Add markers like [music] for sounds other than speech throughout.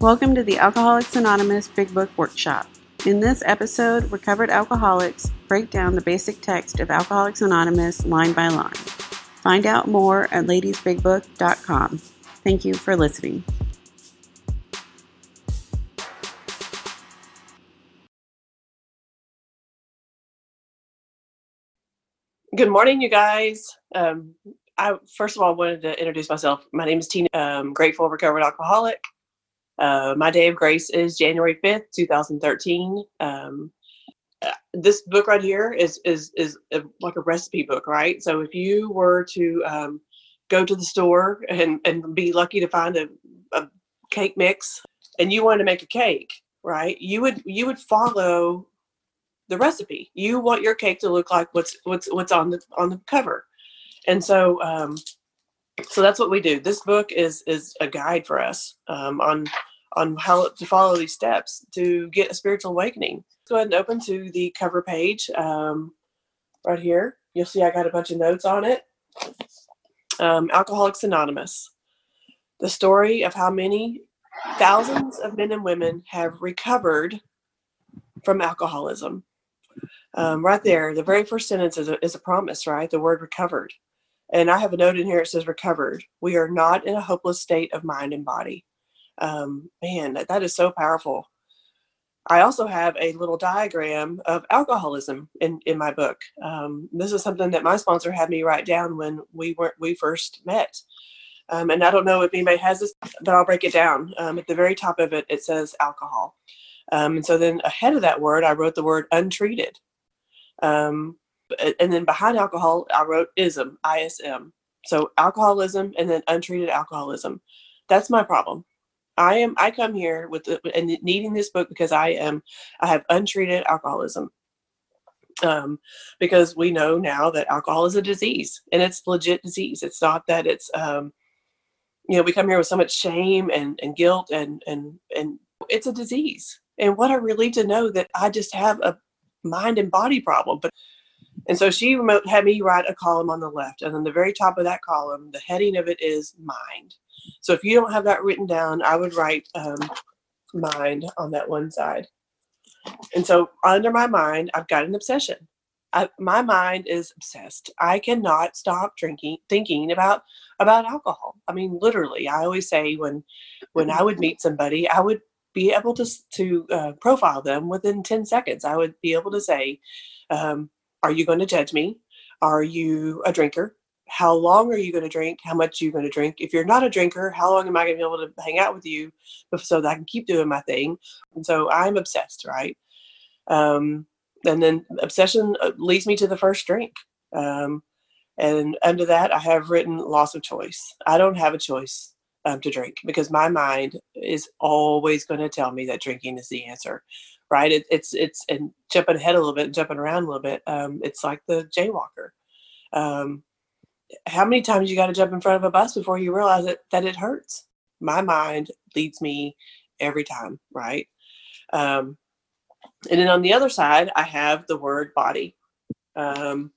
Welcome to the Alcoholics Anonymous Big Book Workshop. In this episode, recovered alcoholics break down the basic text of Alcoholics Anonymous line by line. Find out more at ladiesbigbook.com. Thank you for listening. Good morning, you guys. Um, I first of all wanted to introduce myself. My name is Tina. Um, grateful recovered alcoholic. Uh, my day of grace is January fifth, two thousand thirteen. Um, uh, this book right here is is is a, like a recipe book, right? So if you were to um, go to the store and and be lucky to find a, a cake mix, and you wanted to make a cake, right? You would you would follow the recipe. You want your cake to look like what's what's what's on the on the cover, and so um, so that's what we do. This book is is a guide for us um, on on how to follow these steps to get a spiritual awakening. Go ahead and open to the cover page um, right here. You'll see I got a bunch of notes on it. Um, Alcoholics Anonymous, the story of how many thousands of men and women have recovered from alcoholism um, right there, the very first sentence is a, is a promise, right? The word recovered. And I have a note in here, it says recovered. We are not in a hopeless state of mind and body. Um, man, that, that is so powerful. I also have a little diagram of alcoholism in, in my book. Um, this is something that my sponsor had me write down when we were we first met. Um, and I don't know if anybody has this, but I'll break it down. Um, at the very top of it, it says alcohol. Um, and so then ahead of that word, I wrote the word untreated. Um, and then behind alcohol, I wrote ism, ISM. So alcoholism and then untreated alcoholism. That's my problem. I am. I come here with and needing this book because I am. I have untreated alcoholism. Um, because we know now that alcohol is a disease and it's legit disease. It's not that it's. Um, you know, we come here with so much shame and, and guilt and and and it's a disease. And what a relief to know that I just have a mind and body problem. But and so she had me write a column on the left, and on the very top of that column, the heading of it is mind. So if you don't have that written down, I would write um, mind on that one side. And so under my mind, I've got an obsession. I, my mind is obsessed. I cannot stop drinking, thinking about about alcohol. I mean, literally. I always say when when I would meet somebody, I would be able to to uh, profile them within 10 seconds. I would be able to say, um, "Are you going to judge me? Are you a drinker? How long are you going to drink? How much are you going to drink? If you're not a drinker, how long am I going to be able to hang out with you so that I can keep doing my thing?" And so I'm obsessed, right? Um, and then obsession uh, leads me to the first drink. Um, and under that, I have written loss of choice. I don't have a choice um, to drink because my mind is always going to tell me that drinking is the answer right it, it's it's and jumping ahead a little bit jumping around a little bit um, it's like the jaywalker um, how many times you got to jump in front of a bus before you realize that, that it hurts my mind leads me every time right um, and then on the other side i have the word body um,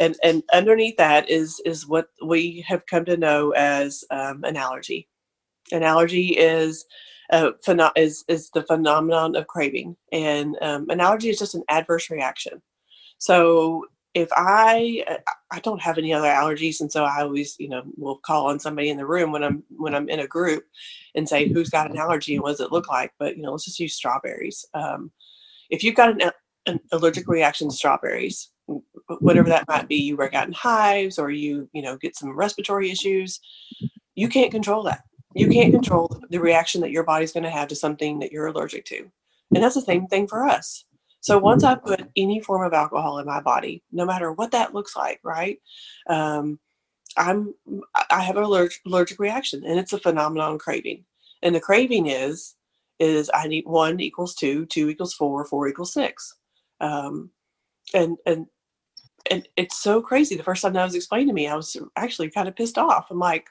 and and underneath that is is what we have come to know as um, an allergy. An allergy is uh, pheno- is is the phenomenon of craving, and um, an allergy is just an adverse reaction. So if I uh, I don't have any other allergies, and so I always you know will call on somebody in the room when I'm when I'm in a group and say who's got an allergy and what does it look like. But you know let's just use strawberries. Um, if you've got an, an allergic reaction to strawberries, whatever that might be you break out in hives or you you know get some respiratory issues you can't control that you can't control the reaction that your body's going to have to something that you're allergic to and that's the same thing for us so once i put any form of alcohol in my body no matter what that looks like right um, i'm i have an allergic, allergic reaction and it's a phenomenon craving and the craving is is i need one equals two two equals four four equals six um, and and and it's so crazy. The first time that was explained to me, I was actually kind of pissed off. I'm like,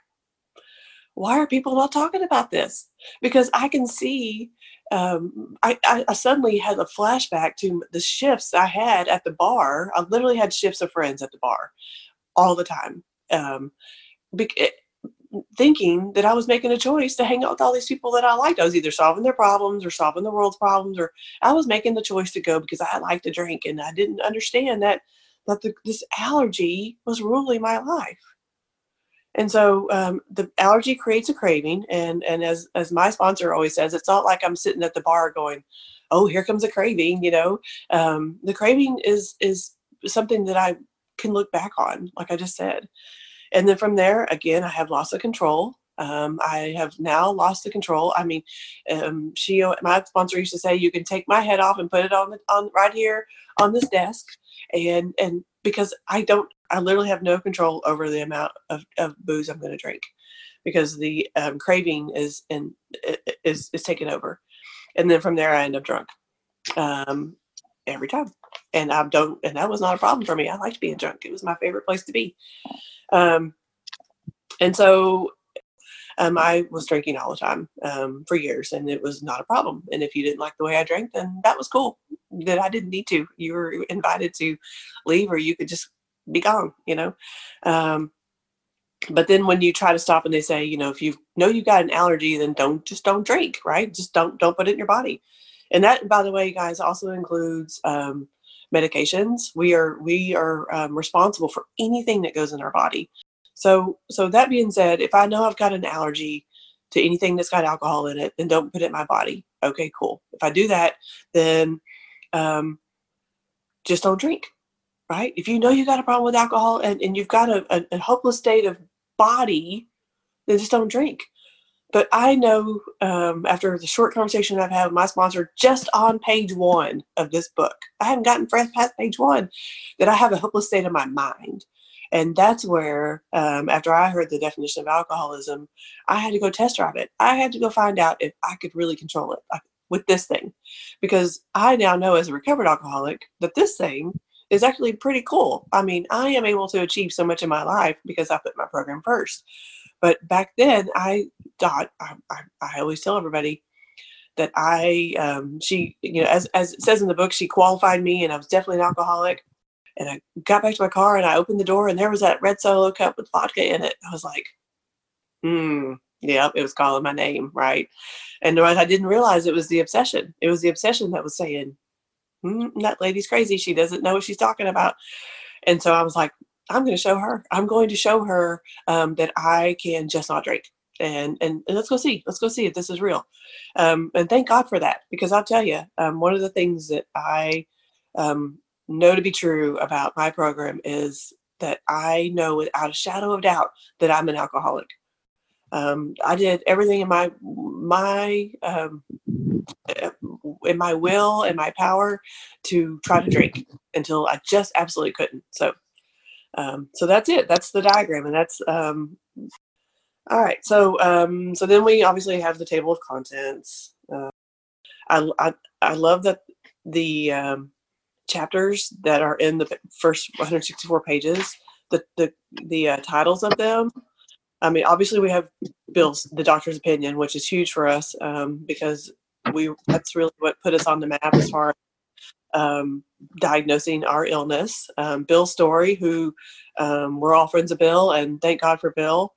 why are people not talking about this? Because I can see, um, I, I, suddenly had a flashback to the shifts I had at the bar. I literally had shifts of friends at the bar all the time. Um, thinking that I was making a choice to hang out with all these people that I liked. I was either solving their problems or solving the world's problems, or I was making the choice to go because I liked to drink, and I didn't understand that that the, this allergy was ruling my life. And so um, the allergy creates a craving, and and as as my sponsor always says, it's not like I'm sitting at the bar going, "Oh, here comes a craving." You know, um, the craving is is something that I can look back on, like I just said. And then from there, again, I have loss of control. Um, I have now lost the control. I mean, um, she, my sponsor used to say, "You can take my head off and put it on the on right here on this desk," and and because I don't, I literally have no control over the amount of, of booze I'm going to drink because the um, craving is and is is taken over, and then from there I end up drunk um, every time, and I don't, and that was not a problem for me. I liked being drunk; it was my favorite place to be, um, and so um, I was drinking all the time um, for years, and it was not a problem. And if you didn't like the way I drank, then that was cool. That I didn't need to. You were invited to leave, or you could just be gone. You know. Um, but then when you try to stop and they say, you know, if you know you've got an allergy, then don't just don't drink, right? Just don't don't put it in your body. And that, by the way, guys, also includes um, medications. We are we are um, responsible for anything that goes in our body. So, so that being said, if I know I've got an allergy to anything that's got alcohol in it, then don't put it in my body. Okay, cool. If I do that, then um, just don't drink, right? If you know you got a problem with alcohol and, and you've got a, a, a hopeless state of body, then just don't drink. But I know um, after the short conversation I've had with my sponsor, just on page one of this book, I haven't gotten past page one, that I have a hopeless state of my mind. And that's where, um, after I heard the definition of alcoholism, I had to go test drive it. I had to go find out if I could really control it with this thing. Because I now know as a recovered alcoholic that this thing is actually pretty cool. I mean, I am able to achieve so much in my life because I put my program first. But back then, I thought, I, I, I always tell everybody, that I, um, she, you know, as, as it says in the book, she qualified me and I was definitely an alcoholic. And I got back to my car and I opened the door and there was that red solo cup with vodka in it. I was like, hmm, yeah, it was calling my name, right? And I didn't realize it was the obsession. It was the obsession that was saying, mm, that lady's crazy. She doesn't know what she's talking about. And so I was like, I'm going to show her. I'm going to show her um, that I can just not drink. And, and, and let's go see. Let's go see if this is real. Um, and thank God for that because I'll tell you, um, one of the things that I um, know to be true about my program is that I know without a shadow of doubt that I'm an alcoholic. Um, I did everything in my my um, in my will and my power to try to drink until I just absolutely couldn't. So, um, so that's it. That's the diagram, and that's um, all right. So, um, so then we obviously have the table of contents. Uh, I, I I love that the um, chapters that are in the first 164 pages, the the the uh, titles of them. I mean, obviously we have Bill's the doctor's opinion, which is huge for us um, because we that's really what put us on the map as far as um, diagnosing our illness. Um, Bill Story, who um, we're all friends of Bill, and thank God for Bill.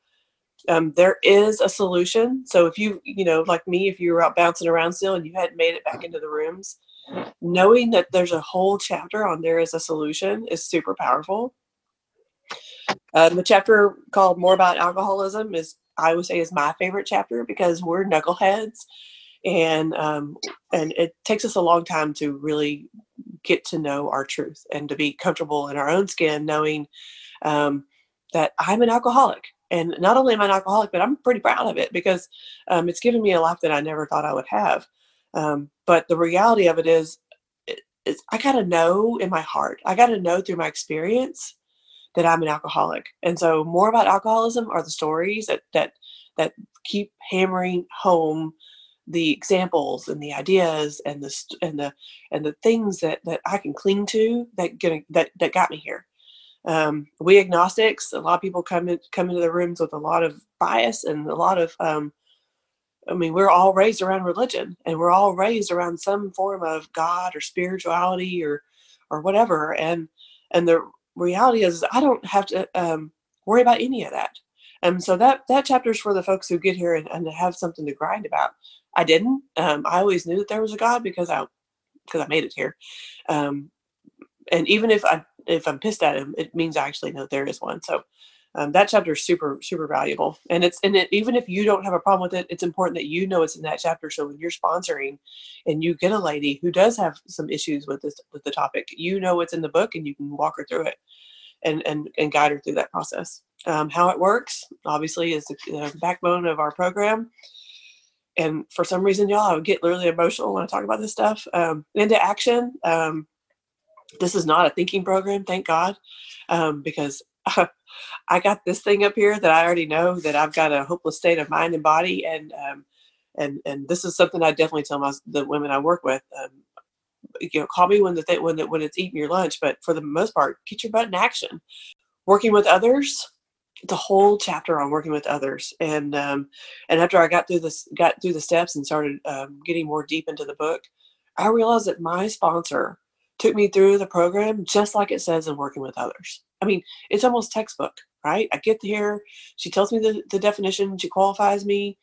Um, there is a solution. So if you, you know, like me, if you were out bouncing around still and you hadn't made it back into the rooms, knowing that there's a whole chapter on there is a solution is super powerful. Um, the chapter called More About Alcoholism is, I would say, is my favorite chapter because we're knuckleheads, and um, and it takes us a long time to really get to know our truth and to be comfortable in our own skin, knowing um, that I'm an alcoholic. And not only am I an alcoholic, but I'm pretty proud of it because um, it's given me a life that I never thought I would have. Um, but the reality of it is, is I got to know in my heart, I got to know through my experience that I'm an alcoholic. And so more about alcoholism are the stories that, that, that keep hammering home the examples and the ideas and the and the and the things that that I can cling to that get that that got me here. Um, we agnostics, a lot of people come in, come into the rooms with a lot of bias and a lot of um, I mean, we're all raised around religion and we're all raised around some form of God or spirituality or or whatever. And and the reality is I don't have to um, worry about any of that. And so that that chapter is for the folks who get here and, and have something to grind about. I didn't. Um, I always knew that there was a God because I because I made it here. Um, and even if I if I'm pissed at him, it means I actually know there is one. So um, that chapter is super super valuable and it's and it, even if you don't have a problem with it it's important that you know it's in that chapter so when you're sponsoring and you get a lady who does have some issues with this with the topic you know it's in the book and you can walk her through it and and, and guide her through that process um, how it works obviously is the, the backbone of our program and for some reason y'all i would get literally emotional when i talk about this stuff um, into action um, this is not a thinking program thank god um, because [laughs] I got this thing up here that I already know that I've got a hopeless state of mind and body, and um, and and this is something I definitely tell my the women I work with. Um, you know, call me when the th- when the, when it's eating your lunch, but for the most part, get your butt in action. Working with others, the whole chapter on working with others, and um, and after I got through this, got through the steps and started um, getting more deep into the book, I realized that my sponsor took me through the program just like it says in working with others. I mean, it's almost textbook, right? I get here, she tells me the, the definition, she qualifies me,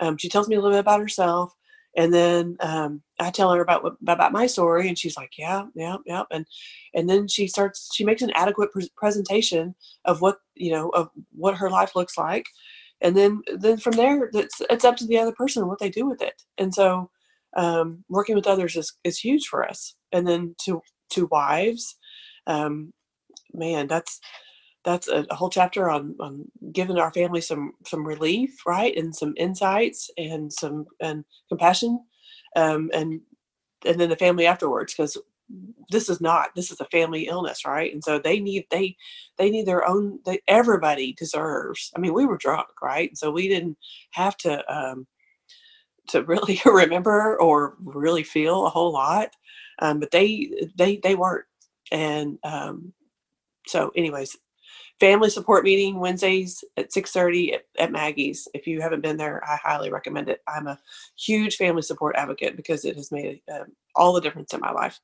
um, she tells me a little bit about herself, and then um, I tell her about about my story, and she's like, "Yeah, yeah, yeah," and and then she starts. She makes an adequate pre- presentation of what you know of what her life looks like, and then then from there, it's it's up to the other person what they do with it. And so, um, working with others is is huge for us. And then to to wives, um, man, that's that's a, a, whole chapter on on giving our family some some relief, right, and some insights and some and compassion, um, and and then the family afterwards because this is not this is a family illness right? And so they need they they need their own they, everybody deserves i mean we were drunk right? So we didn't have to um to really [laughs] remember or really feel a whole lot um but they they they weren't. And um so anyways family support meeting wednesdays at 6.30 at, at, maggie's. If you haven't been there i highly recommend it. I'm a huge family support advocate because it has made um, all the difference in my life.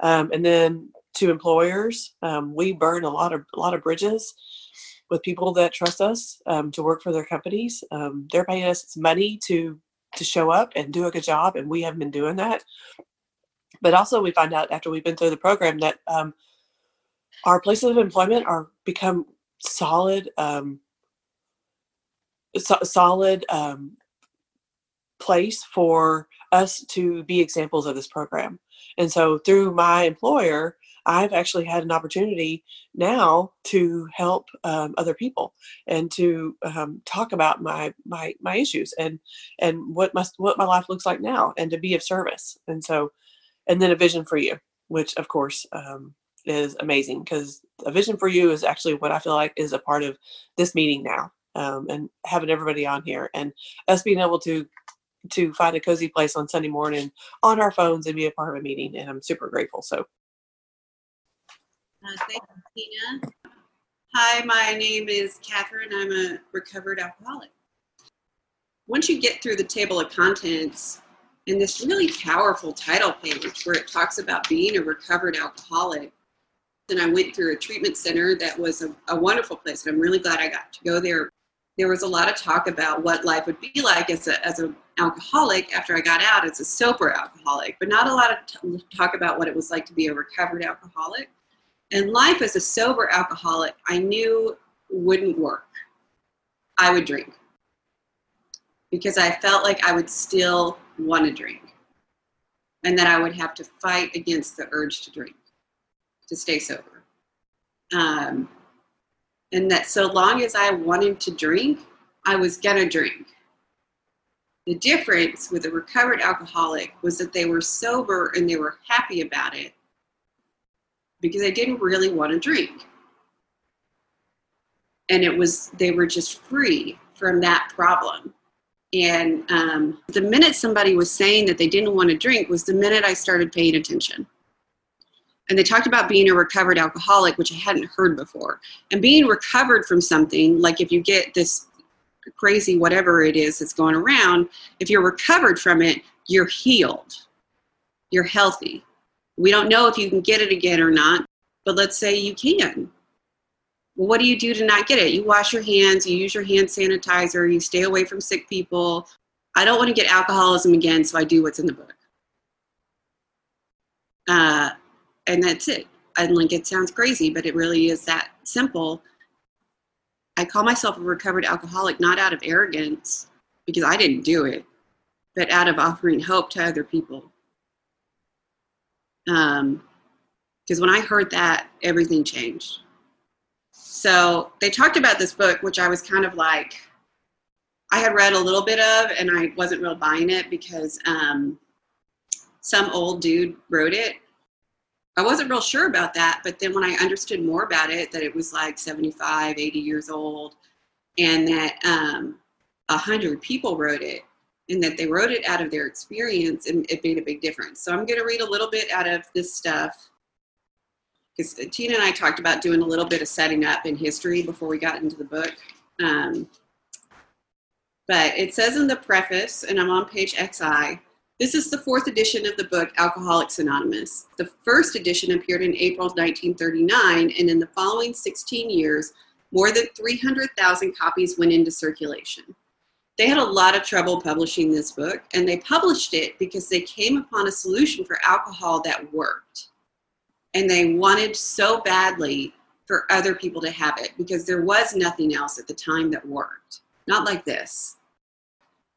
Um, and then to employers um, we burn a lot of a lot of bridges with people that trust us um, to work for their companies. Um, they're paying us money to to show up and do a good job and we haven't been doing that. But also we find out after we've been through the program that um, our places of employment are become solid um, so, solid um, place for us to be examples of this program. And so through my employer i've actually had an opportunity now to help um, other people and to um, talk about my my my issues and and what must what my life looks like now and to be of service. And so and then a vision for you which of course um, is amazing because a vision for you is actually what I feel like is a part of this meeting now, um, and having everybody on here and us being able to to find a cozy place on Sunday morning on our phones and be a part of a meeting, and I'm super grateful. So, uh, thank you, Tina. Hi, my name is Catherine. I'm a recovered alcoholic. Once you get through the table of contents and this really powerful title page where it talks about being a recovered alcoholic, and I went through a treatment center that was a, a wonderful place. And I'm really glad I got to go there. There was a lot of talk about what life would be like as a, as an alcoholic after I got out as a sober alcoholic, but not a lot of talk about what it was like to be a recovered alcoholic. And life as a sober alcoholic, I knew wouldn't work. I would drink because I felt like I would still want to drink and that I would have to fight against the urge to drink to stay sober. Um, and that so long as I wanted to drink, I was gonna drink. The difference with a recovered alcoholic was that they were sober and they were happy about it because they didn't really want to drink. And it was, they were just free from that problem. And um, the minute somebody was saying that they didn't want to drink was the minute I started paying attention and they talked about being a recovered alcoholic which i hadn't heard before and being recovered from something like if you get this crazy whatever it is that's going around if you're recovered from it you're healed you're healthy we don't know if you can get it again or not but let's say you can Well, what do you do to not get it? You wash your hands, you use your hand sanitizer, you stay away from sick people. I don't want to get alcoholism again, so I do what's in the book. Uh, and that's it. And like it sounds crazy, but it really is that simple. I call myself a recovered alcoholic not out of arrogance because I didn't do it, but out of offering hope to other people. Um, because when I heard that, everything changed. So they talked about this book, which I was kind of like, I had read a little bit of, and I wasn't real buying it because um, some old dude wrote it. I wasn't real sure about that, but then when I understood more about it, that it was like 75, 80 years old, and that um, 100 people wrote it, and that they wrote it out of their experience, and it made a big difference. So I'm going to read a little bit out of this stuff because Tina and I talked about doing a little bit of setting up in history before we got into the book. Um, but it says in the preface, and I'm on page XI, this is the fourth edition of the book Alcoholics Anonymous. The first edition appeared in April 1939, and in the following 16 years, more than 300,000 copies went into circulation. They had a lot of trouble publishing this book, and they published it because they came upon a solution for alcohol that worked and they wanted so badly for other people to have it because there was nothing else at the time that worked. Not like this.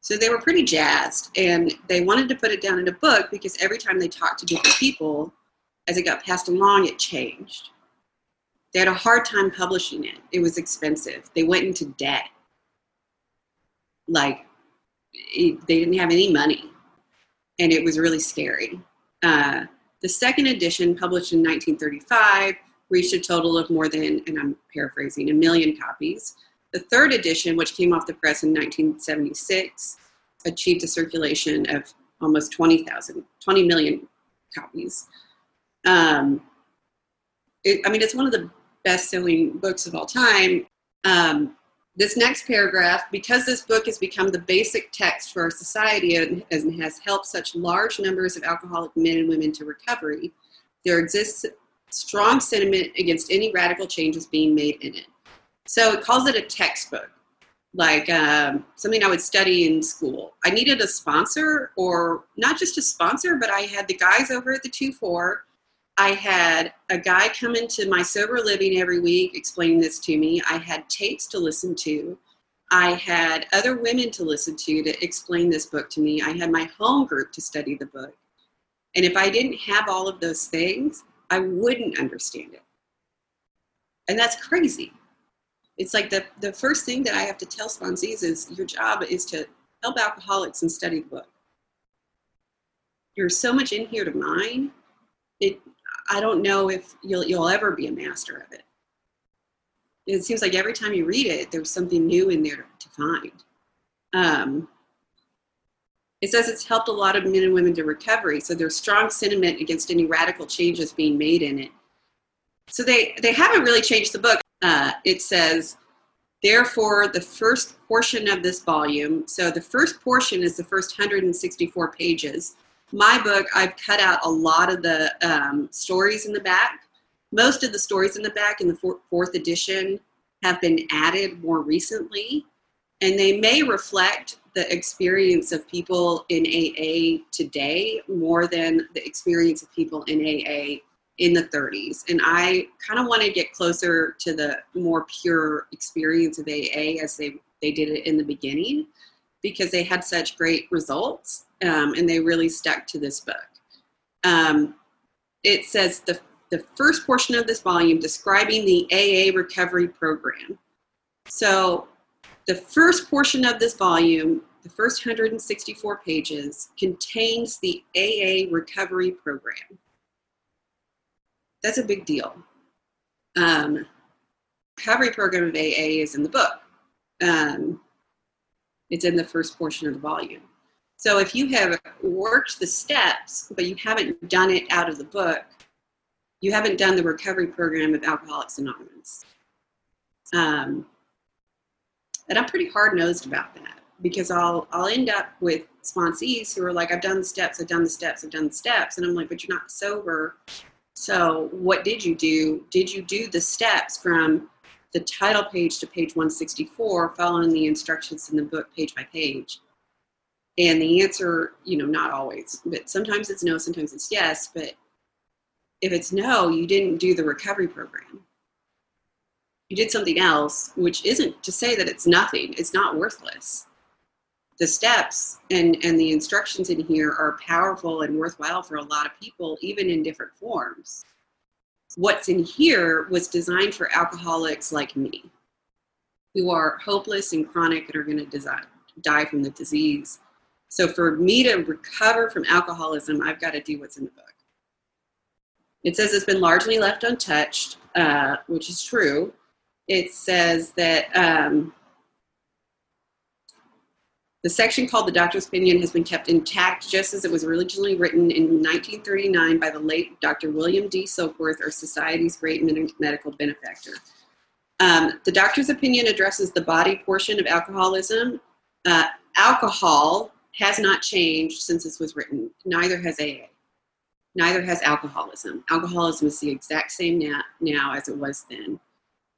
So they were pretty jazzed and they wanted to put it down in a book because every time they talked to different people, as it got passed along, it changed. They had a hard time publishing it. It was expensive. They went into debt. Like, they didn't have any money. And it was really scary. Uh, the second edition, published in 1935, reached a total of more than, and I'm paraphrasing, a million copies. The third edition, which came off the press in 1976, achieved a circulation of almost 20,000, 20 million copies. Um, it, I mean, it's one of the best selling books of all time. Um, this next paragraph, because this book has become the basic text for our society and, has helped such large numbers of alcoholic men and women to recovery, there exists strong sentiment against any radical changes being made in it. So it calls it a textbook, like um, something I would study in school. I needed a sponsor, or not just a sponsor, but I had the guys over at the 2 4 I had a guy come into my sober living every week explaining this to me. I had tapes to listen to. I had other women to listen to to explain this book to me. I had my home group to study the book. And if I didn't have all of those things, I wouldn't understand it. And that's crazy. It's like the, the first thing that I have to tell sponsees is your job is to help alcoholics and study the book. There's so much in here to mine. It I don't know if you'll you'll ever be a master of it. It seems like every time you read it, there's something new in there to find. Um, it says it's helped a lot of men and women to recovery, so there's strong sentiment against any radical changes being made in it. So they they haven't really changed the book. Uh, it says, therefore, the first portion of this volume. So the first portion is the first 164 pages my book, I've cut out a lot of the um, stories in the back. Most of the stories in the back in the four, fourth edition have been added more recently, and they may reflect the experience of people in AA today more than the experience of people in AA in the 30s. And I kind of want to get closer to the more pure experience of AA as they, they did it in the beginning because they had such great results um, and they really stuck to this book. Um, it says the, the first portion of this volume describing the AA recovery program. So, the first portion of this volume, the first 164 pages, contains the AA recovery program. That's a big deal. Um, recovery program of AA is in the book. Um, it's in the first portion of the volume. So if you have worked the steps, but you haven't done it out of the book, you haven't done the recovery program of Alcoholics Anonymous. Um, and I'm pretty hard nosed about that because I'll I'll end up with sponsees who are like, I've done the steps, I've done the steps, I've done the steps, and I'm like, but you're not sober. So what did you do? Did you do the steps from the title page to page 164, following the instructions in the book page by page. And the answer, you know, not always, but sometimes it's no, sometimes it's yes. But if it's no, you didn't do the recovery program. You did something else, which isn't to say that it's nothing, it's not worthless. The steps and, and the instructions in here are powerful and worthwhile for a lot of people, even in different forms. What's in here was designed for alcoholics like me, who are hopeless and chronic and are going to die from the disease so for me to recover from alcoholism, I've got to do what's in the book. It says it's been largely left untouched, uh, which is true. It says that um, the section called the doctor's opinion has been kept intact just as it was originally written in 1939 by the late Dr. William D. Silkworth, our society's great medical benefactor. Um, the doctor's opinion addresses the body portion of alcoholism. Uh, alcohol has not changed since this was written. Neither has AA. Neither has alcoholism. Alcoholism is the exact same now, now as it was then.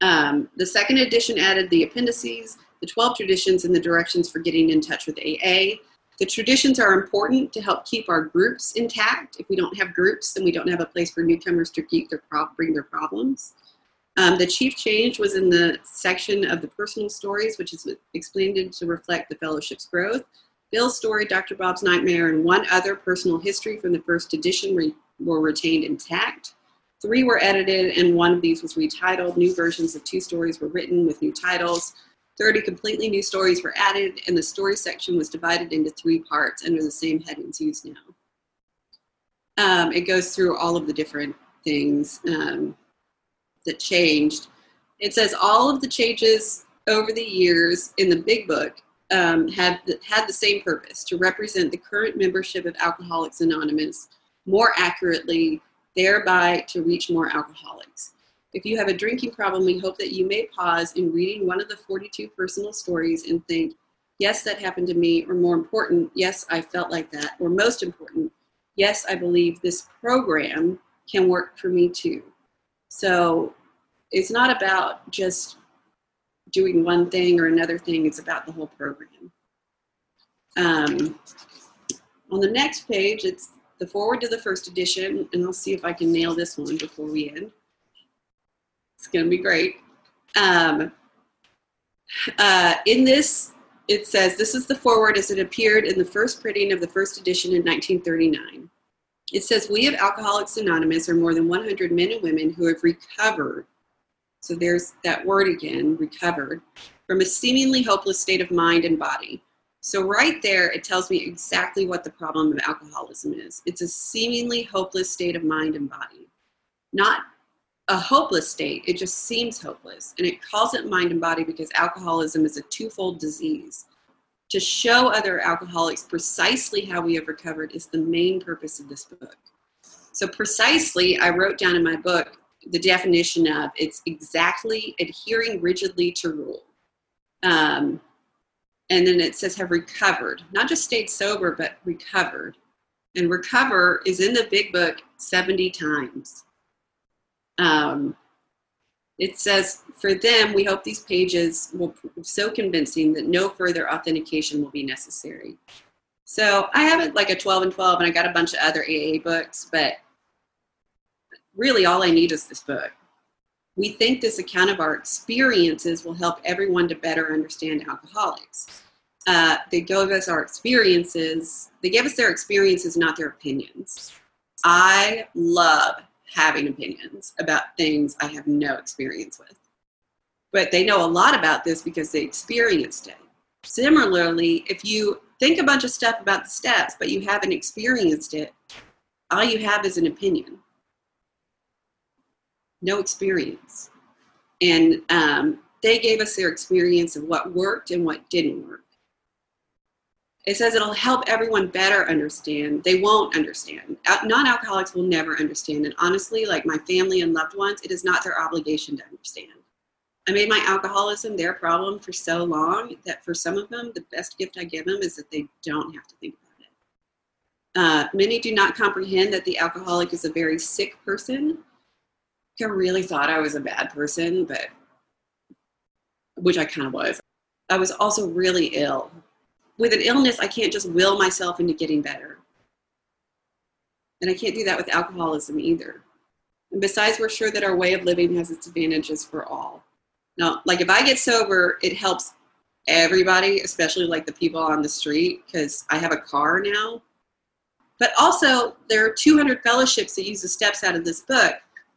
Um, the second edition added the appendices, the 12 traditions, and the directions for getting in touch with AA. The traditions are important to help keep our groups intact. If we don't have groups, then we don't have a place for newcomers to their pro- bring their problems. Um, the chief change was in the section of the personal stories, which is explained to reflect the fellowship's growth. Bill's story, Dr. Bob's Nightmare, and one other personal history from the first edition re- were retained intact. Three were edited, and one of these was retitled. New versions of two stories were written with new titles. 30 completely new stories were added, and the story section was divided into three parts under the same headings used now. Um, it goes through all of the different things um, that changed. It says all of the changes over the years in the big book um, had, had the same purpose to represent the current membership of Alcoholics Anonymous more accurately, thereby to reach more alcoholics. If you have a drinking problem, we hope that you may pause in reading one of the 42 personal stories and think, yes, that happened to me, or more important, yes, I felt like that, or most important, yes, I believe this program can work for me too. So it's not about just doing one thing or another thing. It's about the whole program. Um, on the next page, it's the forward to the first edition, and I'll see if I can nail this one before we end. It's going to be great. Um, uh, in this, it says this is the forward as it appeared in the first printing of the first edition in 1939. It says, We of Alcoholics Anonymous are more than 100 men and women who have recovered so there's that word again, recovered, from a seemingly hopeless state of mind and body. So, right there, it tells me exactly what the problem of alcoholism is it's a seemingly hopeless state of mind and body. Not a hopeless state, it just seems hopeless. And it calls it mind and body because alcoholism is a twofold disease. To show other alcoholics precisely how we have recovered is the main purpose of this book. So, precisely, I wrote down in my book the definition of it's exactly adhering rigidly to rule. Um, and then it says have recovered, not just stayed sober, but recovered. And recover is in the big book 70 times. Um, it says, for them, we hope these pages will prove so convincing that no further authentication will be necessary. So I have it like a 12 and 12, and I got a bunch of other AA books, but really all I need is this book. We think this account of our experiences will help everyone to better understand alcoholics. Uh, they gave us our experiences, they gave us their experiences, not their opinions. I love having opinions about things I have no experience with. But they know a lot about this because they experienced it. Similarly, if you think a bunch of stuff about the steps, but you haven't experienced it, all you have is an opinion no experience. And um, they gave us their experience of what worked and what didn't work. It says it'll help everyone better understand. They won't understand. Non alcoholics will never understand. And honestly, like my family and loved ones, it is not their obligation to understand. I made my alcoholism their problem for so long that for some of them, the best gift I give them is that they don't have to think about it. Uh, many do not comprehend that the alcoholic is a very sick person I really thought I was a bad person, but which I kind of was. I was also really ill. With an illness, I can't just will myself into getting better. And I can't do that with alcoholism either. And besides, we're sure that our way of living has its advantages for all. Now, like if I get sober, it helps everybody, especially like the people on the street, because I have a car now. But also, there are 200 fellowships that use the steps out of this book.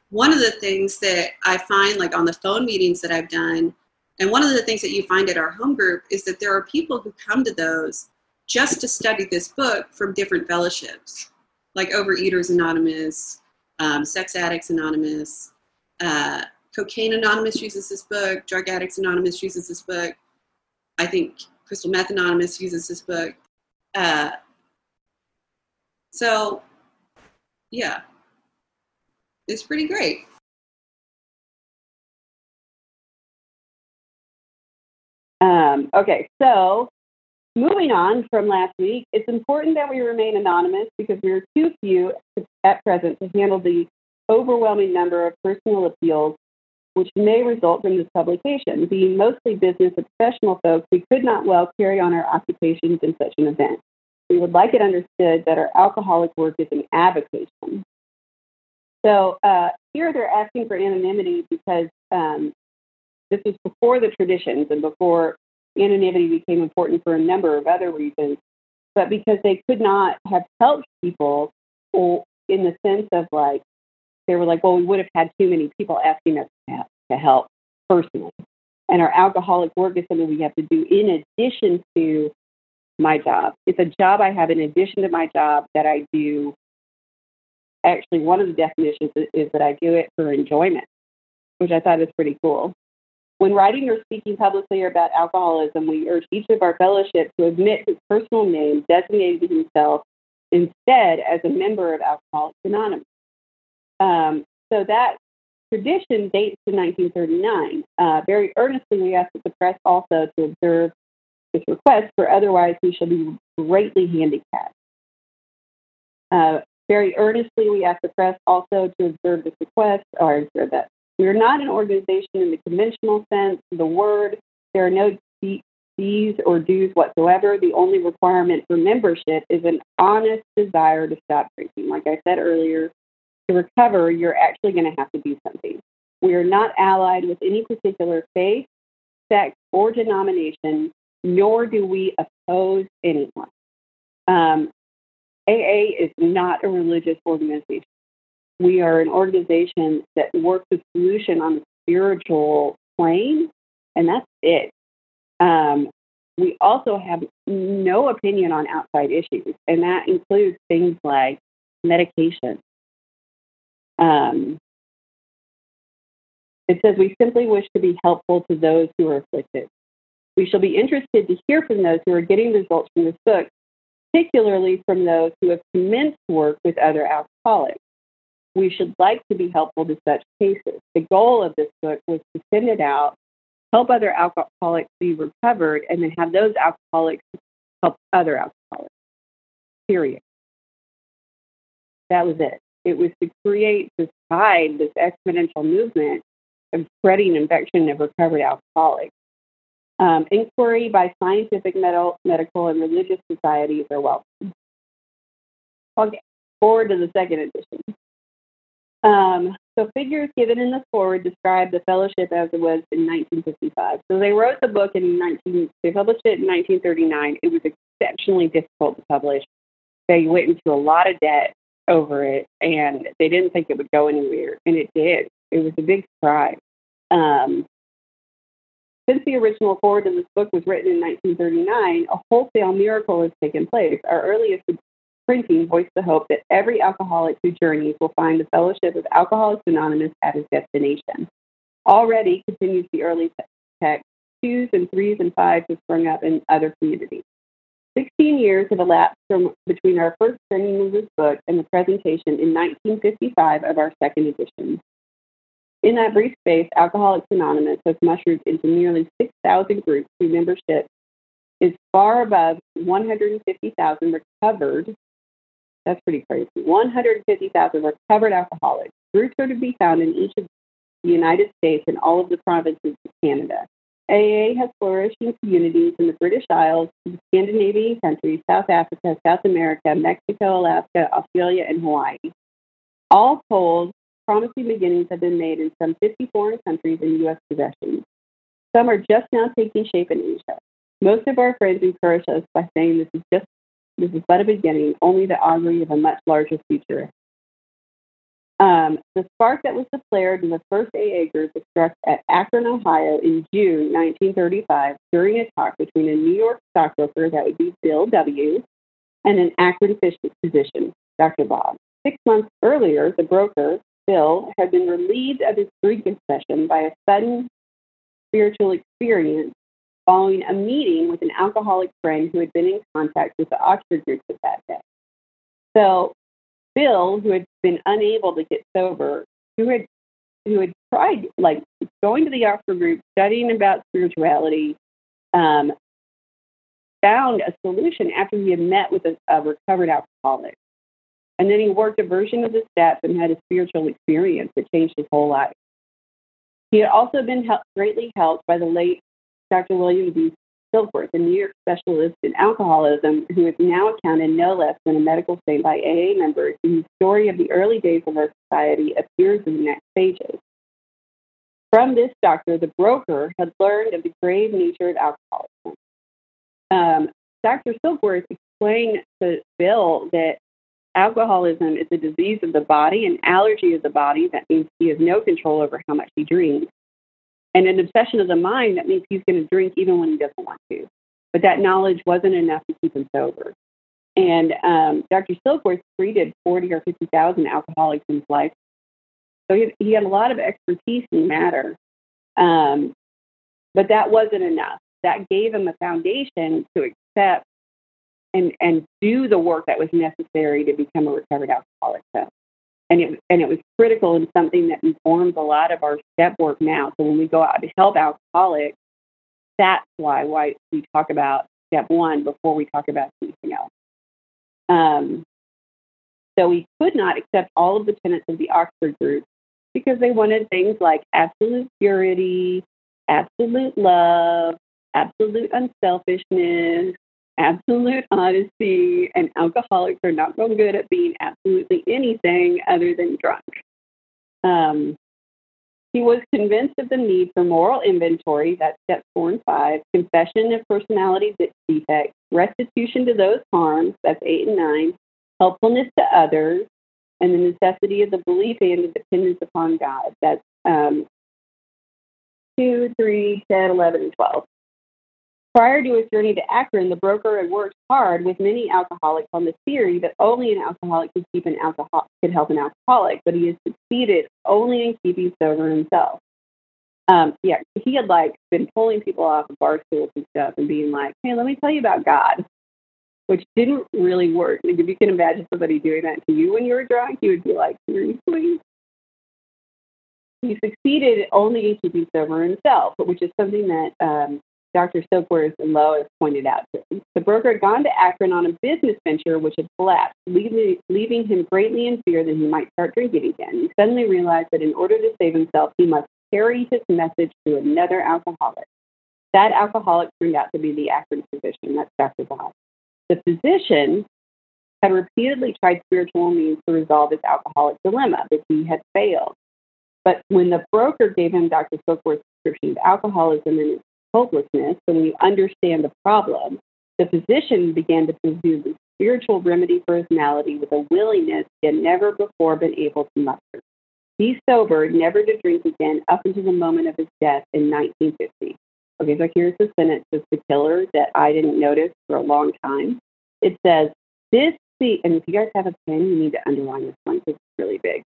One of the things that I find, like on the phone meetings that I've done, and one of the things that you find at our home group is that there are people who come to those just to study this book from different fellowships, like Overeaters Anonymous, um, Sex Addicts Anonymous, uh, Cocaine Anonymous uses this book, Drug Addicts Anonymous uses this book. I think Crystal Meth Anonymous uses this book. Uh, so, yeah, it's pretty great. Um, okay, so moving on from last week, it's important that we remain anonymous because we are too few at present to handle the overwhelming number of personal appeals which may result from this publication. Being mostly business and professional folks, we could not well carry on our occupations in such an event. We would like it understood that our alcoholic work is an avocation. So uh, here they're asking for anonymity because um, this was before the traditions and before anonymity became important for a number of other reasons, but because they could not have helped people in the sense of like, they were like, well, we would have had too many people asking us to help personally. And our alcoholic work is something we have to do in addition to my job. It's a job I have in addition to my job that I do. Actually, one of the definitions is that I do it for enjoyment, which I thought is pretty cool. When writing or speaking publicly about alcoholism, we urge each of our fellowship to admit his personal name designated himself instead as a member of Alcoholics Anonymous. Um, so that tradition dates to 1939. Uh, very earnestly, we ask that the press also to observe this request, for otherwise we shall be greatly handicapped. Uh, very earnestly, we ask the press also to observe this request, or observe that we are not an organization in the conventional sense the word. There are no fees or dues whatsoever. The only requirement for membership is an honest desire to stop drinking. Like I said earlier, to recover, you're actually going to have to do something. We are not allied with any particular faith, sect, or denomination, nor do we oppose anyone. Um, AA is not a religious organization. We are an organization that works a solution on the spiritual plane, and that's it. Um, we also have no opinion on outside issues, and that includes things like medication, um, it says, We simply wish to be helpful to those who are afflicted. We shall be interested to hear from those who are getting results from this book, particularly from those who have commenced work with other alcoholics. We should like to be helpful to such cases. The goal of this book was to send it out, help other alcoholics be recovered, and then have those alcoholics help other alcoholics. Period. That was it. It was to create this tide, this exponential movement of spreading infection of recovered alcoholics. Um, inquiry by scientific, med- medical, and religious societies are welcome. Okay, forward to the second edition. Um, so figures given in the forward describe the fellowship as it was in 1955. So they wrote the book in 19, they published it in 1939. It was exceptionally difficult to publish. They went into a lot of debt over it, and they didn't think it would go anywhere, and it did. It was a big surprise. Um, since the original forward to this book was written in 1939, a wholesale miracle has taken place. Our earliest printing voiced the hope that every alcoholic who journeys will find the fellowship of Alcoholics Anonymous at his destination. Already, continues the early text, twos and threes and fives have sprung up in other communities. 16 years have elapsed from between our first printing of this book and the presentation in 1955 of our second edition. In that brief space, Alcoholics Anonymous has mushroomed into nearly 6,000 groups whose membership is far above 150,000 recovered. That's pretty crazy. 150,000 recovered alcoholics. Are to be found in each of the United States and all of the provinces of Canada. AA has flourished in communities in the British Isles, the Scandinavian countries, South Africa, South America, Mexico, Alaska, Australia, and Hawaii. All told, promising beginnings have been made in some 50 foreign countries and U.S. possessions. Some are just now taking shape in Asia. Most of our friends encourage us by saying this is just this is but a beginning, only the augury of a much larger future. Um, the spark that was declared in the first AA group was struck at Akron, Ohio in June 1935 during a talk between a New York stockbroker, that would be Bill W., and an Akron physician, Dr. Bob. Six months earlier, the broker, Bill, had been relieved of his drinking session by a sudden spiritual experience following a meeting with an alcoholic friend who had been in contact with the Oxford group at that day. So Bill, who had been unable to get sober, who had who had tried like going to the Oxford group, studying about spirituality, um, found a solution after he had met with a, a recovered alcoholic. And then he worked a version of the steps and had a spiritual experience that changed his whole life. He had also been greatly helped by the late Dr. William B. Silkworth, a New York specialist in alcoholism, who is now accounted no less than a medical saint by AA members, whose story of the early days of our society appears in the next pages. From this doctor, the broker had learned of the grave nature of alcoholism. Um, Dr. Silkworth explained to Bill that alcoholism is a disease of the body, an allergy of the body. That means he has no control over how much he drinks. And an obsession of the mind, that means he's going to drink even when he doesn't want to. But that knowledge wasn't enough to keep him sober. And um, Dr. Silkworth treated 40 or 50,000 alcoholics in his life. So he, he had a lot of expertise in the matter. Um, but that wasn't enough. That gave him a foundation to accept and, and do the work that was necessary to become a recovered alcoholic. So and it and it was critical and something that informs a lot of our step work now. So when we go out to help alcoholics, that's why why we talk about step one before we talk about anything else. Um, so we could not accept all of the tenets of the Oxford group because they wanted things like absolute purity, absolute love, absolute unselfishness, absolute honesty, and alcoholics are not real good at being absolutely anything other than drunk. Um, he was convinced of the need for moral inventory, that's steps four and five, confession of personality defects, restitution to those harmed, that's eight and nine, helpfulness to others, and the necessity of the belief and the dependence upon God, that's um, 2, 3, 10, 11, and 12. Prior to his journey to Akron, the broker had worked hard with many alcoholics on the theory that only an alcoholic could keep an alcohol could help an alcoholic, but he has succeeded only in keeping sober himself. Um, yeah, he had like been pulling people off of bar stools and stuff and being like, "Hey, let me tell you about God," which didn't really work. Like if you can imagine somebody doing that to you when you were drunk, you would be like, "Seriously." He succeeded only in keeping sober himself, which is something that um, Dr. Silkworth and Lois pointed out to him. The broker had gone to Akron on a business venture which had collapsed, leaving, leaving him greatly in fear that he might start drinking again. He suddenly realized that in order to save himself, he must carry his message to another alcoholic. That alcoholic turned out to be the Akron physician, that's Dr. Bob. The physician had repeatedly tried spiritual means to resolve his alcoholic dilemma, but he had failed. But when the broker gave him Dr. Silkworth's prescription of alcoholism and its hopelessness, when you understand the problem, the physician began to pursue the spiritual remedy for his malady with a willingness he had never before been able to muster. He sobered, never to drink again, up until the moment of his death in 1950. Okay, so here's the sentence of the killer that I didn't notice for a long time. It says, This see, and if you guys have a pen, you need to underline this one because it's really big.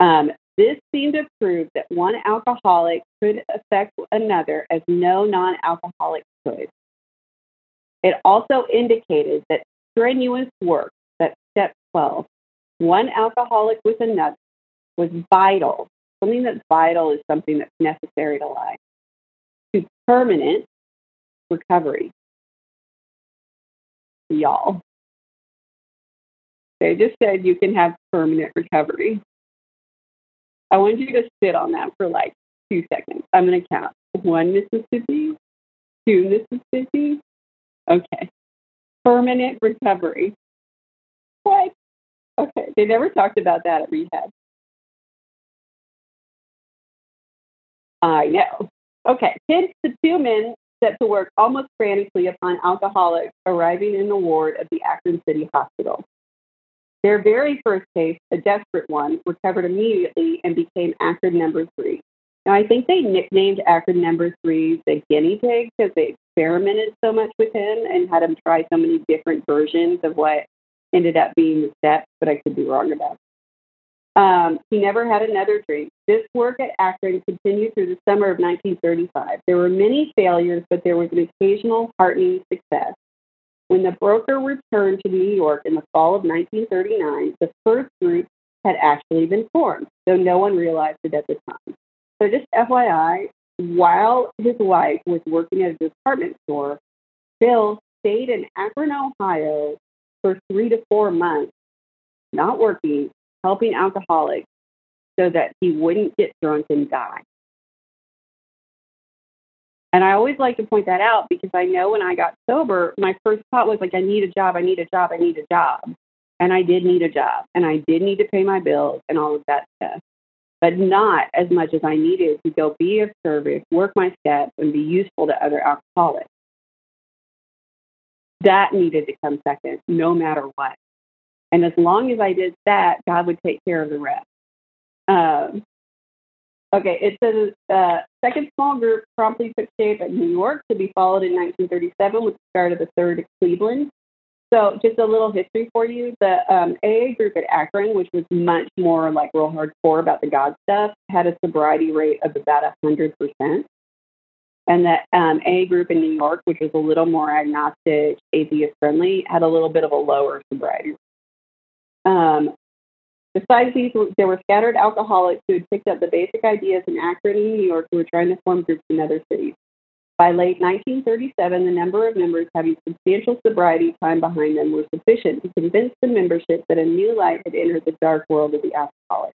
Um, this seemed to prove that one alcoholic could affect another as no non alcoholic could. It also indicated that strenuous work, that step 12, one alcoholic with another, was vital. Something that's vital is something that's necessary to life, to permanent recovery. Y'all. They just said you can have permanent recovery. I want you to sit on that for like two seconds. I'm going to count. One Mississippi? Two Mississippi? Okay. Permanent recovery. What? Okay. They never talked about that at rehab. I know. Okay. Hence the two men set to work almost frantically upon alcoholics arriving in the ward of the Akron City Hospital. Their very first case, a desperate one, recovered immediately and became Akron number three. Now, I think they nicknamed Akron number three the guinea pig because they experimented so much with him and had him try so many different versions of what ended up being the steps, but I could be wrong about. Um, he never had another drink. This work at Akron continued through the summer of 1935. There were many failures, but there was an occasional heartening success. When the broker returned to New York in the fall of 1939, the first group had actually been formed, though no one realized it at the time. So, just FYI, while his wife was working at a department store, Bill stayed in Akron, Ohio for three to four months, not working, helping alcoholics so that he wouldn't get drunk and die. And I always like to point that out because I know when I got sober, my first thought was like, I need a job, I need a job, I need a job. And I did need a job and I did need to pay my bills and all of that stuff, but not as much as I needed to go be of service, work my steps, and be useful to other alcoholics. That needed to come second, no matter what. And as long as I did that, God would take care of the rest. Um, Okay, it says uh, second small group promptly took shape at New York to be followed in 1937 with the start of the third at Cleveland. So, just a little history for you: the um, AA group at Akron, which was much more like real hardcore about the God stuff, had a sobriety rate of about hundred percent, and the um, AA group in New York, which was a little more agnostic, atheist friendly, had a little bit of a lower sobriety. Um, Besides these, there were scattered alcoholics who had picked up the basic ideas in Akron and New York who were trying to form groups in other cities. By late 1937, the number of members having substantial sobriety time behind them were sufficient to convince the membership that a new light had entered the dark world of the alcoholics.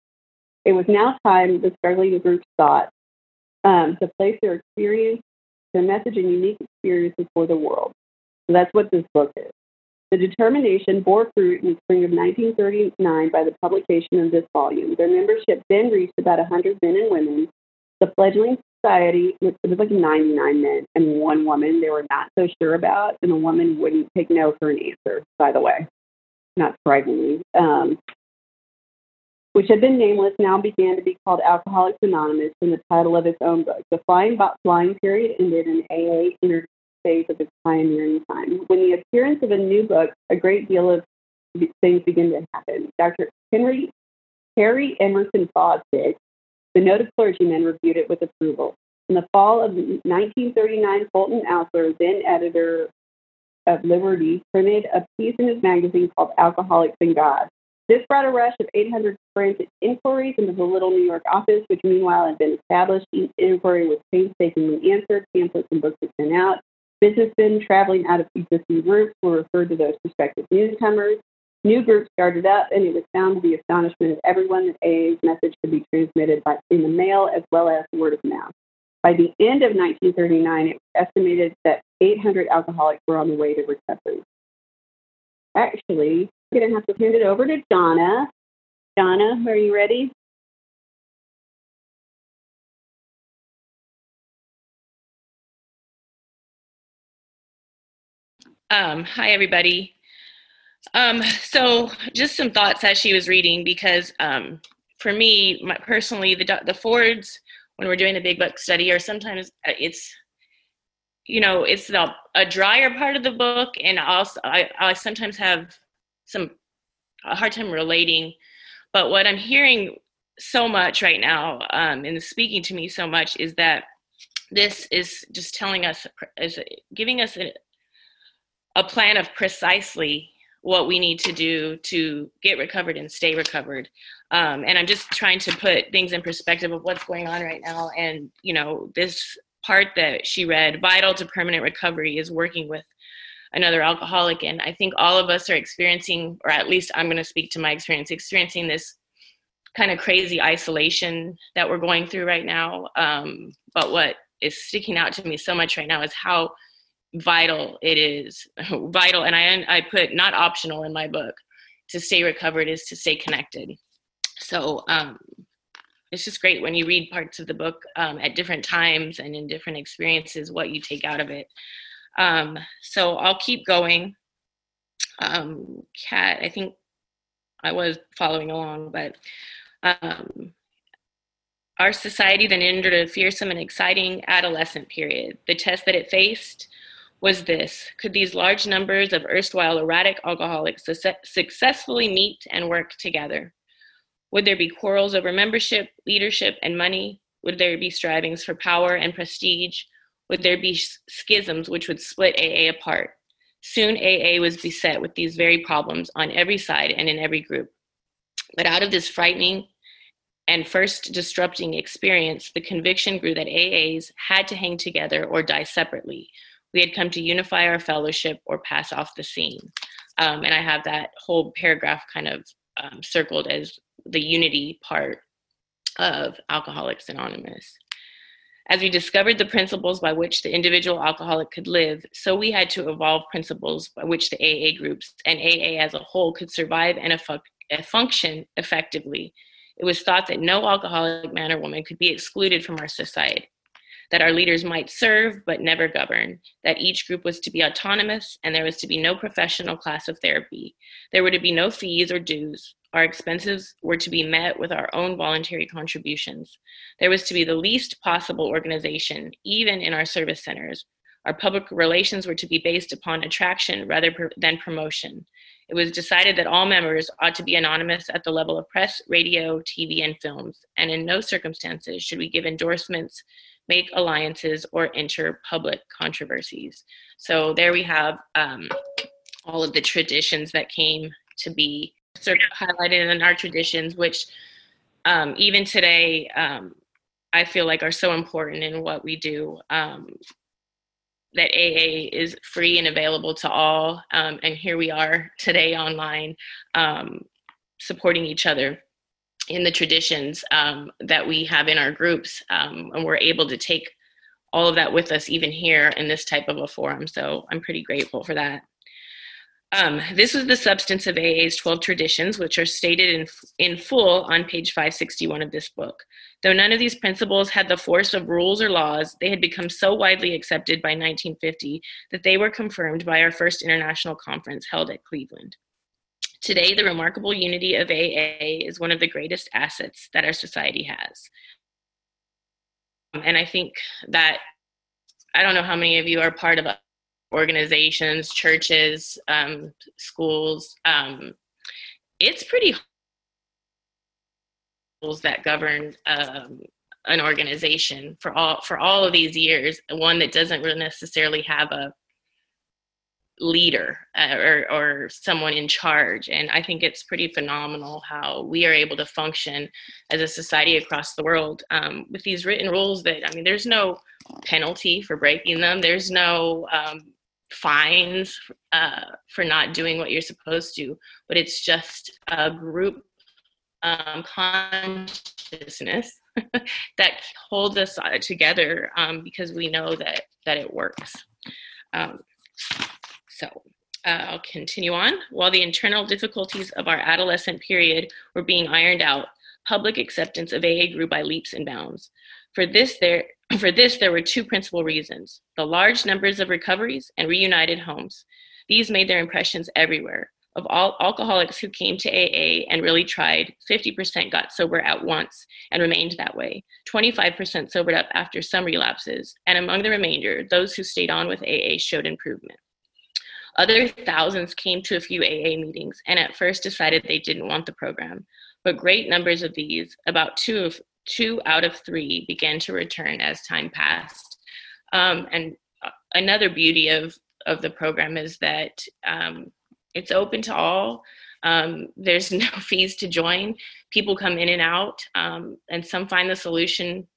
It was now time, the struggling groups thought, um, to place their experience, their message, and unique experiences before the world. So that's what this book is. The determination bore fruit in the spring of 1939 by the publication of this volume. Their membership then reached about 100 men and women. The fledgling society it was like 99 men and one woman they were not so sure about, and the woman wouldn't take no for an answer, by the way, not surprisingly. Um, which had been nameless, now began to be called Alcoholics Anonymous in the title of its own book. The flying, flying period ended, and AA entered phase of its pioneering time. When the appearance of a new book, a great deal of things begin to happen. Dr. Henry Harry Emerson Fosdick, the noted clergyman, reviewed it with approval. In the fall of 1939, Fulton Oursler, then editor of Liberty, printed a piece in his magazine called Alcoholics and God. This brought a rush of 800 frantic inquiries into the little New York office, which meanwhile had been established. Each inquiry was painstakingly answered, pamphlets and books were sent out, Businessmen traveling out of existing groups were referred to those prospective newcomers. New groups started up, and it was found to the astonishment of everyone that AA's message could be transmitted by, in the mail as well as word of mouth. By the end of 1939, it was estimated that 800 alcoholics were on the way to recovery. Actually, I'm going to have to hand it over to Jonna. Jonna, are you ready? Um, hi, everybody. Um, so, just some thoughts as she was reading, because um, for me, my, personally, the the Fords, when we're doing the big book study, or sometimes uh, it's, you know, it's the a drier part of the book, and also I, I sometimes have some a hard time relating. But what I'm hearing so much right now, um, and speaking to me so much, is that this is just telling us, is giving us a, a plan of precisely what we need to do to get recovered and stay recovered. Um, and I'm just trying to put things in perspective of what's going on right now. And, you know, this part that she read, vital to permanent recovery, is working with another alcoholic. And I think all of us are experiencing, or at least I'm going to speak to my experience, experiencing this kind of crazy isolation that we're going through right now. Um, but what is sticking out to me so much right now is how vital it is [laughs] vital and i i put not optional in my book to stay recovered is to stay connected. So um it's just great when you read parts of the book um, at different times and in different experiences what you take out of it. Um, so i'll keep going. Um, cat i think i was following along but um, our society then entered a fearsome and exciting adolescent period. The test that it faced was this Could these large numbers of erstwhile erratic alcoholics su- successfully meet and work together? Would there be quarrels over membership, leadership, and money? Would there be strivings for power and prestige? Would there be schisms which would split AA apart? Soon AA was beset with these very problems on every side and in every group. But out of this frightening and first disrupting experience, the conviction grew that AAs had to hang together or die separately, we had come to unify our fellowship or pass off the scene. Um, and I have that whole paragraph kind of um, circled as the unity part of Alcoholics Anonymous. As we discovered the principles by which the individual alcoholic could live, so we had to evolve principles by which the AA groups and AA as a whole could survive and function effectively. It was thought that no alcoholic man or woman could be excluded from our society that our leaders might serve but never govern, that each group was to be autonomous, and there was to be no professional class of therapy. There were to be no fees or dues. Our expenses were to be met with our own voluntary contributions. There was to be the least possible organization, even in our service centers. Our public relations were to be based upon attraction rather than promotion. It was decided that all members ought to be anonymous at the level of press, radio, TV, and films, and in no circumstances should we give endorsements make alliances, or enter public controversies. So there we have um, all of the traditions that came to be sort of highlighted in our traditions, which um, even today um, I feel like are so important in what we do. Um, that AA is free and available to all, um, and here we are today online um, supporting each other in the traditions um, that we have in our groups, um, and we're able to take all of that with us even here in this type of a forum. So I'm pretty grateful for that. Um, this was the substance of AA's 12 traditions, which are stated in, in full on page 561 of this book. Though none of these principles had the force of rules or laws, they had become so widely accepted by 1950 that they were confirmed by our first international conference held at Cleveland. Today, the remarkable unity of AA is one of the greatest assets that our society has. And I think that I don't know how many of you are part of organizations, churches, um, schools. Um, it's pretty hard that govern um, an organization for all for all of these years. One that doesn't really necessarily have a leader uh, or, or someone in charge. And I think it's pretty phenomenal how we are able to function as a society across the world um, with these written rules that, I mean, there's no penalty for breaking them, there's no um, fines uh, for not doing what you're supposed to, but it's just a group um, consciousness [laughs] that holds us uh, together um, because we know that that it works. Um, so uh, I'll continue on. While the internal difficulties of our adolescent period were being ironed out, public acceptance of AA grew by leaps and bounds. For this, there [clears throat] for this, there were two principal reasons the large numbers of recoveries and reunited homes. These made their impressions everywhere. Of all alcoholics who came to AA and really tried, 50% got sober at once and remained that way. 25% sobered up after some relapses. And among the remainder, those who stayed on with AA showed improvement. Other thousands came to a few AA meetings and at first decided they didn't want the program. But great numbers of these, about two of two out of three, began to return as time passed. Um, and another beauty of of the program is that um, it's open to all. Um, there's [laughs] no fees to join. People come in and out, um, and some find the solution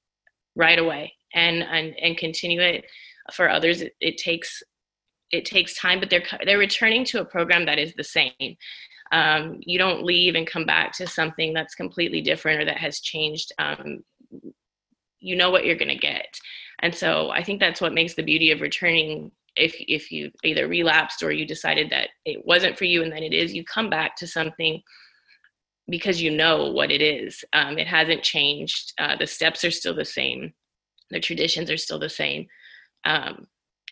right away and and, and continue it. For others, it, it takes it takes time, but they're they're returning to a program that is the same. Um, you don't leave and come back to something that's completely different or that has changed. Um, you know what you're going to get, And so I think that's what makes the beauty of returning if if you either relapsed or you decided that it wasn't for you and then it is, you come back to something because you know what it is. Um, it hasn't changed. Uh, the steps are still the same. The traditions are still the same. Um,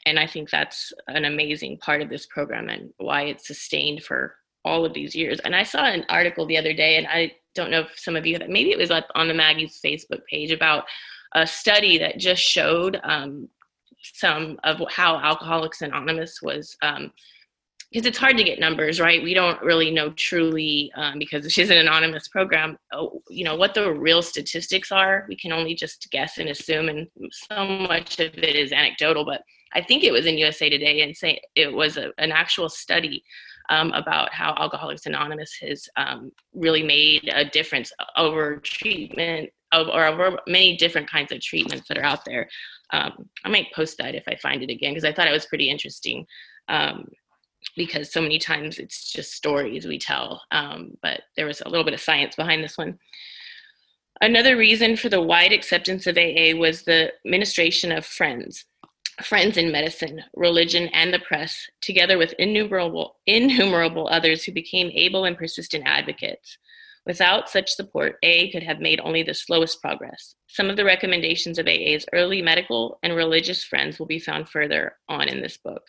and I think that's an amazing part of this program and why it's sustained for all of these years. And I saw an article the other day, and I don't know if some of you have, maybe it was on the Maggie's Facebook page about a study that just showed um, some of how Alcoholics Anonymous was um, because it's hard to get numbers right? We don't really know truly um, because she's an anonymous program. Oh, you know what the real statistics are we can only just guess and assume and so much of it is anecdotal but i think it was in usa today and say it was a, an actual study um, about how alcoholics anonymous has um, really made a difference over treatment or over many different kinds of treatments that are out there. Um, i might post that if i find it again because i thought it was pretty interesting. Um, because so many times it's just stories we tell. Um, but there was a little bit of science behind this one. Another reason for the wide acceptance of AA was the ministration of friends, friends in medicine, religion, and the press, together with innumerable, innumerable others who became able and persistent advocates. Without such support, AA could have made only the slowest progress. Some of the recommendations of AA's early medical and religious friends will be found further on in this book.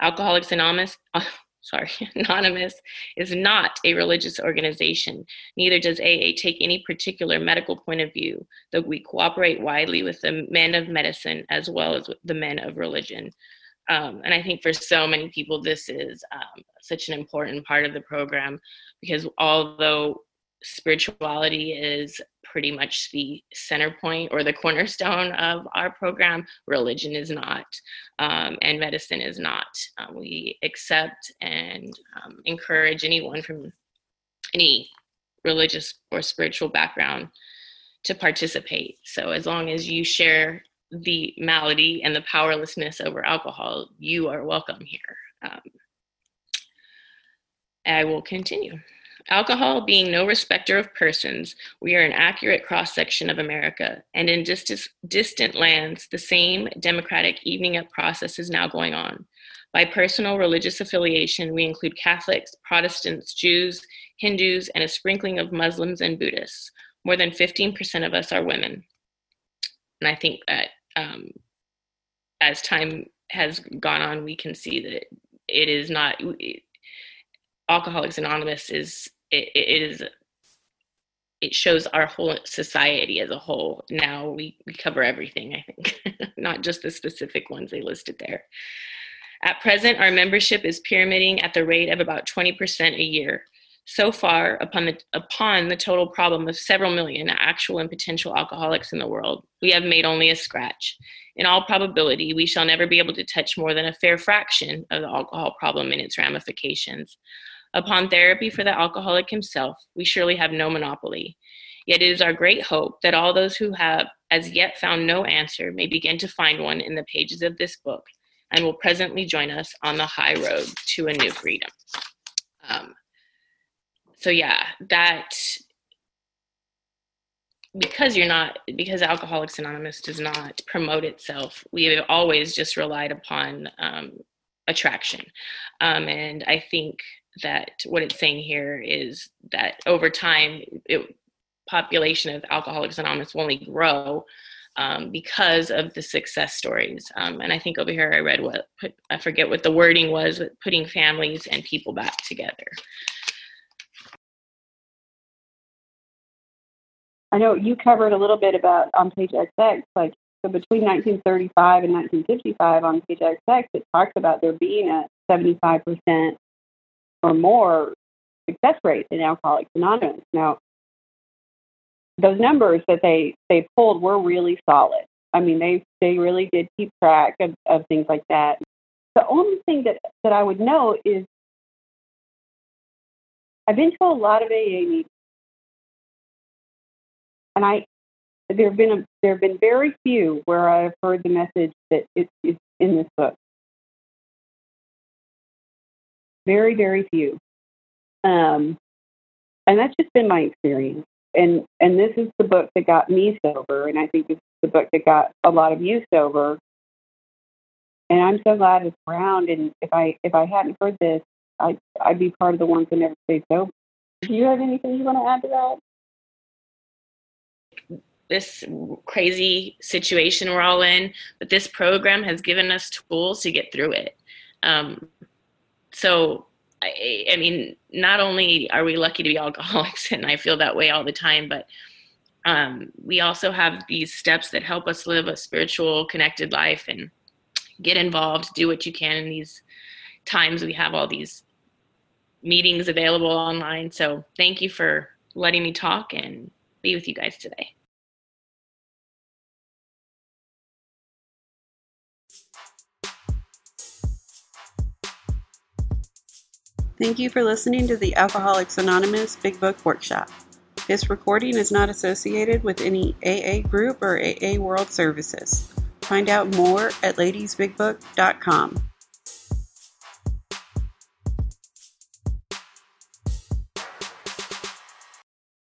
Alcoholics Anonymous, uh, [laughs] sorry, Anonymous is not a religious organization. Neither does AA take any particular medical point of view, though we cooperate widely with the men of medicine as well as the men of religion. Um, and I think for so many people, this is um, such an important part of the program because although spirituality is pretty much the center point or the cornerstone of our program. Religion is not, um, and medicine is not. Uh, we accept and um, encourage anyone from any religious or spiritual background to participate. So, as long as you share the malady and the powerlessness over alcohol, you are welcome here. Um, I will continue. Alcohol being no respecter of persons, we are an accurate cross section of America, and in distant, distant lands, the same democratic evening up process is now going on. By personal religious affiliation, we include Catholics, Protestants, Jews, Hindus, and a sprinkling of Muslims and Buddhists. More than 15% of us are women. And I think that um, as time has gone on, we can see that it, is not. Alcoholics Anonymous is it, it is it shows our whole society as a whole. Now we, we cover everything, I think, [laughs] not just the specific ones they listed there. At present, our membership is pyramiding at the rate of about 20% a year. So far, upon the, upon the total problem of several million actual and potential alcoholics in the world, we have made only a scratch. In all probability, we shall never be able to touch more than a fair fraction of the alcohol problem and its ramifications. Upon therapy for the alcoholic himself, we surely have no monopoly. Yet it is our great hope that all those who have as yet found no answer may begin to find one in the pages of this book and will presently join us on the high road to a new freedom. Um, so, yeah, that because you're not because alcoholics anonymous does not promote itself we have always just relied upon um, attraction um, and i think that what it's saying here is that over time, it, population of Alcoholics Anonymous will only grow um, because of the success stories. Um, and I think over here I read what put, I forget what the wording was, putting families and people back together. I know you covered a little bit about on page XX, like so between 1935 and 1955 on page XX, it talks about there being a 75 percent or more success rate in Alcoholics Anonymous. Now, those numbers that they they pulled were really solid. I mean, they they really did keep track of, of things like that. The only thing that that I would know is I've been to a lot of AA meetings, and I there have been a, there have been very few where I've heard the message that it, it's in this book. Very, very few. Um, and that's just been my experience. And and this is the book that got me sober, and I think it's the book that got a lot of use over. And I'm so glad it's around. And if I if I hadn't heard this, I I'd be part of the ones that never stayed sober. Do you have anything you want to add to that? This crazy situation we're all in, but this program has given us tools to get through it. Um, so I, I, mean, not only are we lucky to be [laughs] alcoholics, and I feel that way all the time, but um, we also have these steps that help us live a spiritual, connected life and get involved, do what you can in these times. We have all these meetings available online. So thank you for letting me talk and be with you guys today. Thank you for listening to the Alcoholics Anonymous Big Book Workshop. This recording is not associated with any AA group or AA World Services. Find out more at ladiesbigbook.com.